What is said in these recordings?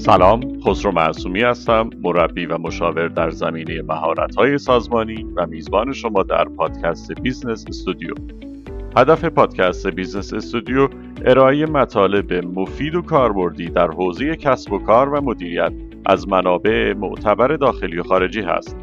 سلام خسرو معصومی هستم مربی و مشاور در زمینه های سازمانی و میزبان شما در پادکست بیزنس استودیو. هدف پادکست بیزنس استودیو ارائه مطالب مفید و کاربردی در حوزه کسب و کار و مدیریت از منابع معتبر داخلی و خارجی هست.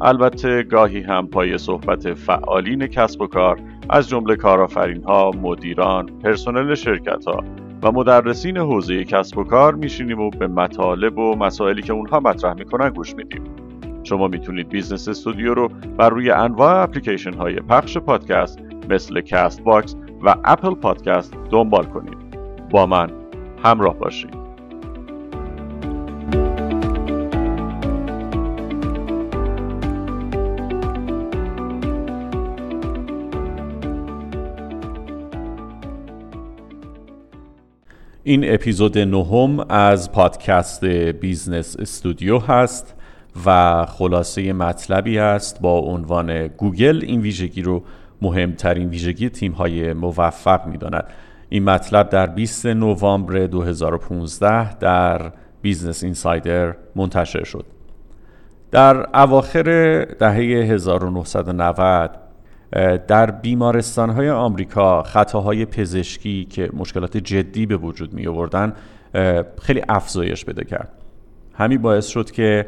البته گاهی هم پای صحبت فعالین کسب و کار از جمله کارآفرین ها، مدیران، پرسنل شرکت ها و مدرسین حوزه کسب و کار میشینیم و به مطالب و مسائلی که اونها مطرح می‌کنن گوش میدیم. شما می‌تونید بیزنس استودیو رو بر روی انواع اپلیکیشن های پخش پادکست مثل کاست باکس و اپل پادکست دنبال کنید. با من همراه باشید. این اپیزود نهم از پادکست بیزنس استودیو هست و خلاصه مطلبی است با عنوان گوگل این ویژگی رو مهمترین ویژگی تیم های موفق می این مطلب در 20 نوامبر 2015 در بیزنس اینسایدر منتشر شد. در اواخر دهه 1990 در بیمارستان های آمریکا خطاهای پزشکی که مشکلات جدی به وجود می آوردن خیلی افزایش بده کرد. همین باعث شد که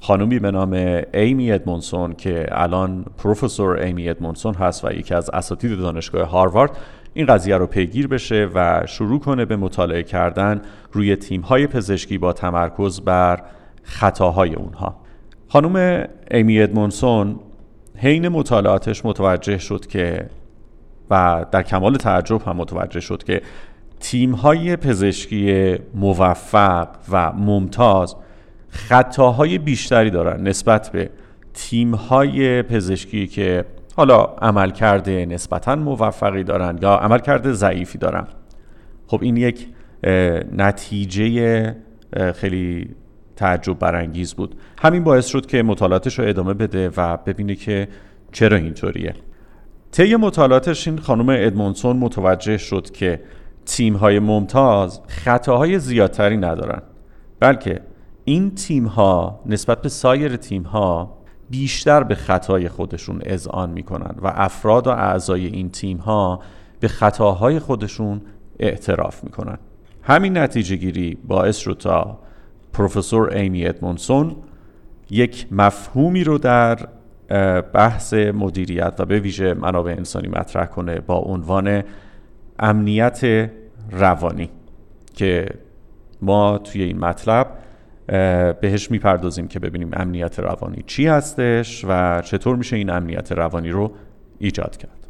خانومی به نام ایمی ادمونسون که الان پروفسور ایمی ادمونسون هست و یکی از اساتید دانشگاه هاروارد این قضیه رو پیگیر بشه و شروع کنه به مطالعه کردن روی های پزشکی با تمرکز بر خطاهای اونها. خانم ایمی ادمونسون حین مطالعاتش متوجه شد که و در کمال تعجب هم متوجه شد که تیم های پزشکی موفق و ممتاز خطاهای بیشتری دارن نسبت به تیم های پزشکی که حالا عمل کرده نسبتا موفقی دارن یا عمل کرده ضعیفی دارن. خب این یک نتیجه خیلی تعجب برانگیز بود. همین باعث شد که مطالعاتش رو ادامه بده و ببینه که چرا اینطوریه. طی مطالعاتش این خانم ادمونسون متوجه شد که تیم های ممتاز خطاهای زیادتری ندارن بلکه این تیم ها نسبت به سایر تیم ها بیشتر به خطای خودشون اذعان می‌کنن و افراد و اعضای این تیم ها به خطاهای خودشون اعتراف می‌کنن. همین نتیجه گیری باعث شد تا پروفسور ایمی ادمونسون یک مفهومی رو در بحث مدیریت و به ویژه منابع انسانی مطرح کنه با عنوان امنیت روانی که ما توی این مطلب بهش می‌پردازیم که ببینیم امنیت روانی چی هستش و چطور میشه این امنیت روانی رو ایجاد کرد.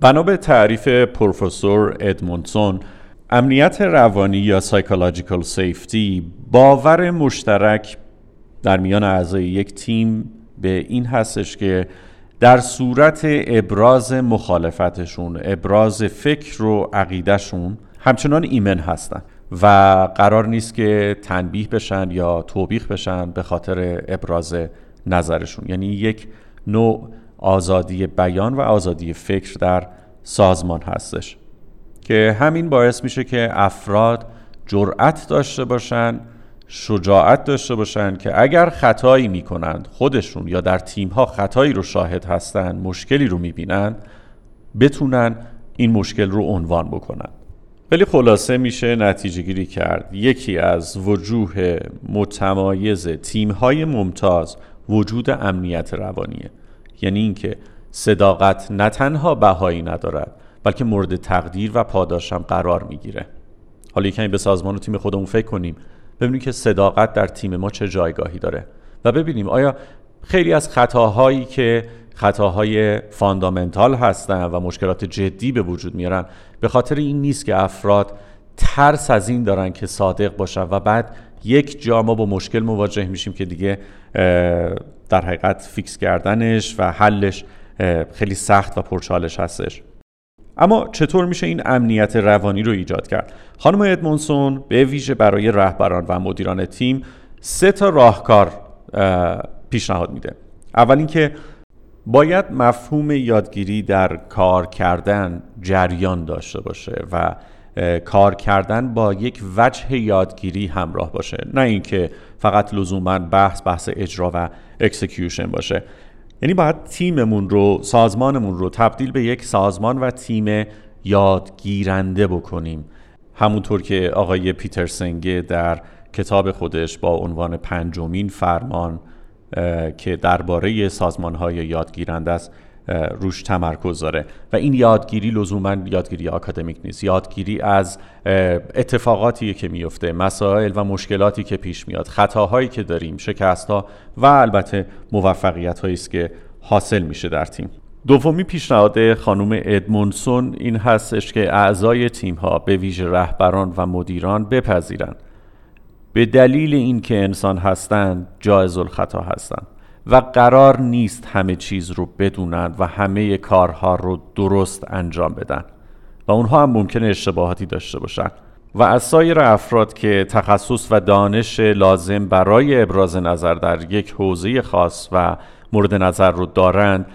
بنا به تعریف پروفسور ادمونسون امنیت روانی یا psychological safety باور مشترک در میان اعضای یک تیم به این هستش که در صورت ابراز مخالفتشون ابراز فکر و عقیدهشون همچنان ایمن هستن و قرار نیست که تنبیه بشن یا توبیخ بشن به خاطر ابراز نظرشون. یعنی یک نوع آزادی بیان و آزادی فکر در سازمان هستش. که همین باعث میشه که افراد جرأت داشته باشن شجاعت داشته باشن که اگر خطایی می‌کنند خودشون یا در تیمها خطایی رو شاهد هستن مشکلی رو می‌بینن بتونن این مشکل رو عنوان بکنن. ولی خلاصه میشه نتیجه گیری کرد. یکی از وجوه متمایز تیمهای ممتاز وجود امنیت روانیه. یعنی اینکه صداقت نه تنها بهایی ندارد بلکه مورد تقدیر و پاداشم قرار می‌گیره. حالا کمی به سازمان و تیم خودمون فکر کنیم ببینیم که صداقت در تیم ما چه جایگاهی داره و ببینیم آیا خیلی از خطاهایی که خطاهای فاندامنتال هستن و مشکلات جدی به وجود میارن به خاطر این نیست که افراد ترس از این دارن که صادق باشن و بعد یک جا ما با مشکل مواجه میشیم که دیگه در حقیقت فیکس کردنش و حلش خیلی سخت و پرچالش هستش. اما چطور میشه این امنیت روانی رو ایجاد کرد؟ خانم ادمونسون به ویژه برای رهبران و مدیران تیم سه تا راهکار پیشنهاد میده. اول اینکه باید مفهوم یادگیری در کار کردن جریان داشته باشه و کار کردن با یک وجه یادگیری همراه باشه. نه اینکه فقط لزوما بحث بحث اجرا و execution باشه. یعنی باید تیممون رو سازمانمون رو تبدیل به یک سازمان و تیم یادگیرنده بکنیم. همونطور که آقای پیتر سنگه در کتاب خودش با عنوان پنجمین فرمان که درباره سازمان های یادگیرنده است روش تمرکز داره. و این یادگیری لزوما یادگیری آکادمیک نیست. یادگیری از اتفاقاتی که میفته مسائل و مشکلاتی که پیش میاد خطاهایی که داریم شکست ها و البته موفقیت هایی است که حاصل میشه در تیم. دومی پیشنهاد خانم ادمونسون این هستش که اعضای تیم ها به ویژه رهبران و مدیران بپذیرند. به دلیل اینکه انسان هستند جایز الخطا هستند. و قرار نیست همه چیز رو بدونند و همه کارها رو درست انجام بدن. و اونها هم ممکنه اشتباهاتی داشته باشن. و از سایر افراد که تخصص و دانش لازم برای ابراز نظر در یک حوزه خاص و مورد نظر رو دارند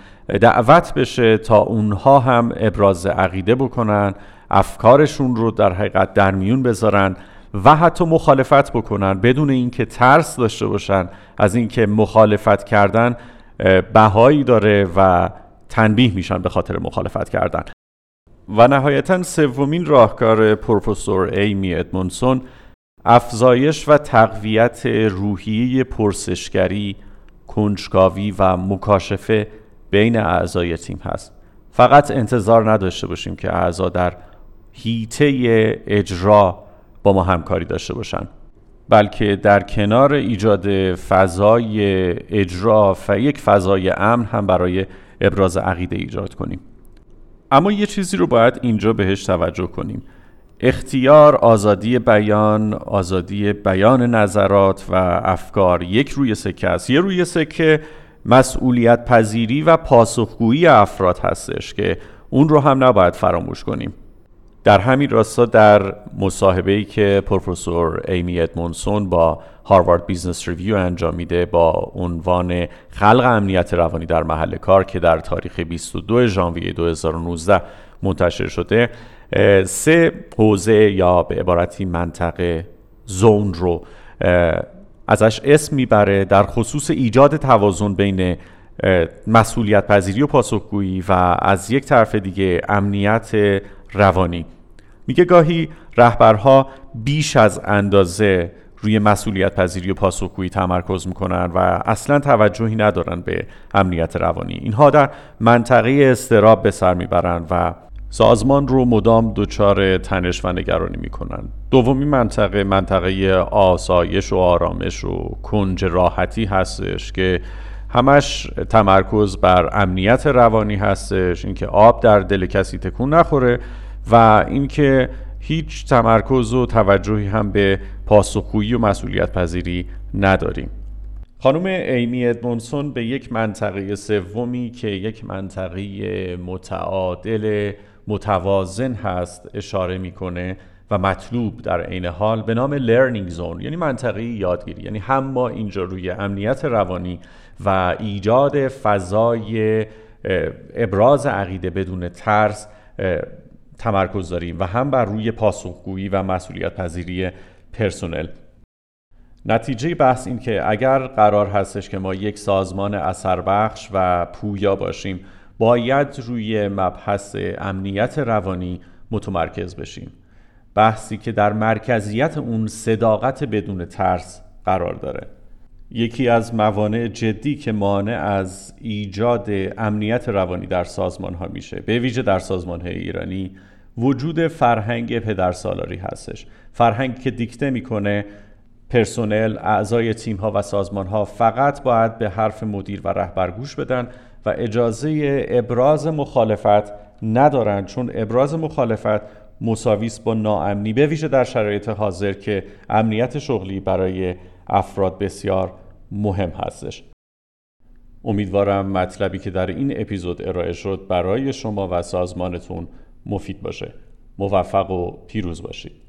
دعوت بشه تا اونها هم ابراز عقیده بکنن افکارشون رو در حقیقت در میون بذارن و حتی مخالفت بکنن بدون اینکه ترس داشته باشن از اینکه مخالفت کردن بهایی داره و تنبیه میشن به خاطر مخالفت کردن. و نهایتا سومین راهکار پروفسور ایمی ادمونسون افزایش و تقویت روحیه پرسشگری کنجکاوی و مکاشفه بین اعضای تیم هست. فقط انتظار نداشته باشیم که اعضا در هیته اجرا با ما همکاری داشته باشن. بلکه در کنار ایجاد فضای اجرا و یک فضای امن هم برای ابراز عقیده ایجاد کنیم. اما یه چیزی رو باید اینجا بهش توجه کنیم. اختیار آزادی بیان آزادی بیان نظرات و افکار یک روی سکه است. یه روی سکه مسئولیت پذیری و پاسخگویی افراد هستش که اون رو هم نباید فراموش کنیم. در همین راستا در مصاحبه‌ای که پروفسور ایمی ادمونسون با هاروارد بیزنس ریویو انجام میده با عنوان خلق امنیت روانی در محل کار که در تاریخ 22 ژانویه 2019 منتشر شده سه حوزه یا به عبارتی منطقه zone رو ازش اسم می‌بره در خصوص ایجاد توازن بین مسئولیت پذیری و پاسخگویی و از یک طرف دیگه امنیت روانی. میگه گاهی رهبرها بیش از اندازه روی مسئولیت پذیری و پاسخگویی تمرکز می‌کنن و اصلا توجهی ندارن به امنیت روانی. اینها در منطقه استراب به سر می‌برن و سازمان رو مدام دچار تنش و نگرانی می‌کنن. دومی منطقه منطقه آسایش و آرامش و کنج راحتی هستش که همش تمرکز بر امنیت روانی هستش. اینکه آب در دل کسی تکون نخوره و اینکه هیچ تمرکز و توجهی هم به پاسخگویی و مسئولیت پذیری نداریم. خانم ایمی ادمونسون به یک منطقه سومی که یک منطقه متعادل متوازن هست اشاره می‌کنه و مطلوب در عین حال به نام لرنینگ زون یعنی منطقه یادگیری. یعنی هم ما اینجا روی امنیت روانی و ایجاد فضای ابراز عقیده بدون ترس تمرکز داریم و هم بر روی پاسخگویی و مسئولیت پذیری پرسنل. نتیجه بحث این که اگر قرار هستش که ما یک سازمان اثر بخش و پویا باشیم باید روی مبحث امنیت روانی متمرکز بشیم. بحثی که در مرکزیت اون صداقت بدون ترس قرار داره. یکی از موانع جدی که مانع از ایجاد امنیت روانی در سازمان ها میشه. به ویژه در سازمان های ایرانی وجود فرهنگ پدرسالاری هستش. فرهنگ که دیکته می‌کنه پرسنل اعضای تیم ها و سازمان ها فقط باید به حرف مدیر و رهبر گوش بدن و اجازه ابراز مخالفت ندارند چون ابراز مخالفت مساویس با ناامنی. به ویژه در شرایط حاضر که امنیت شغلی برای افراد بسیار مهم هستش. امیدوارم مطلبی که در این اپیزود ارائه شد برای شما و سازمانتون مفید باشه. موفق و پیروز باشید.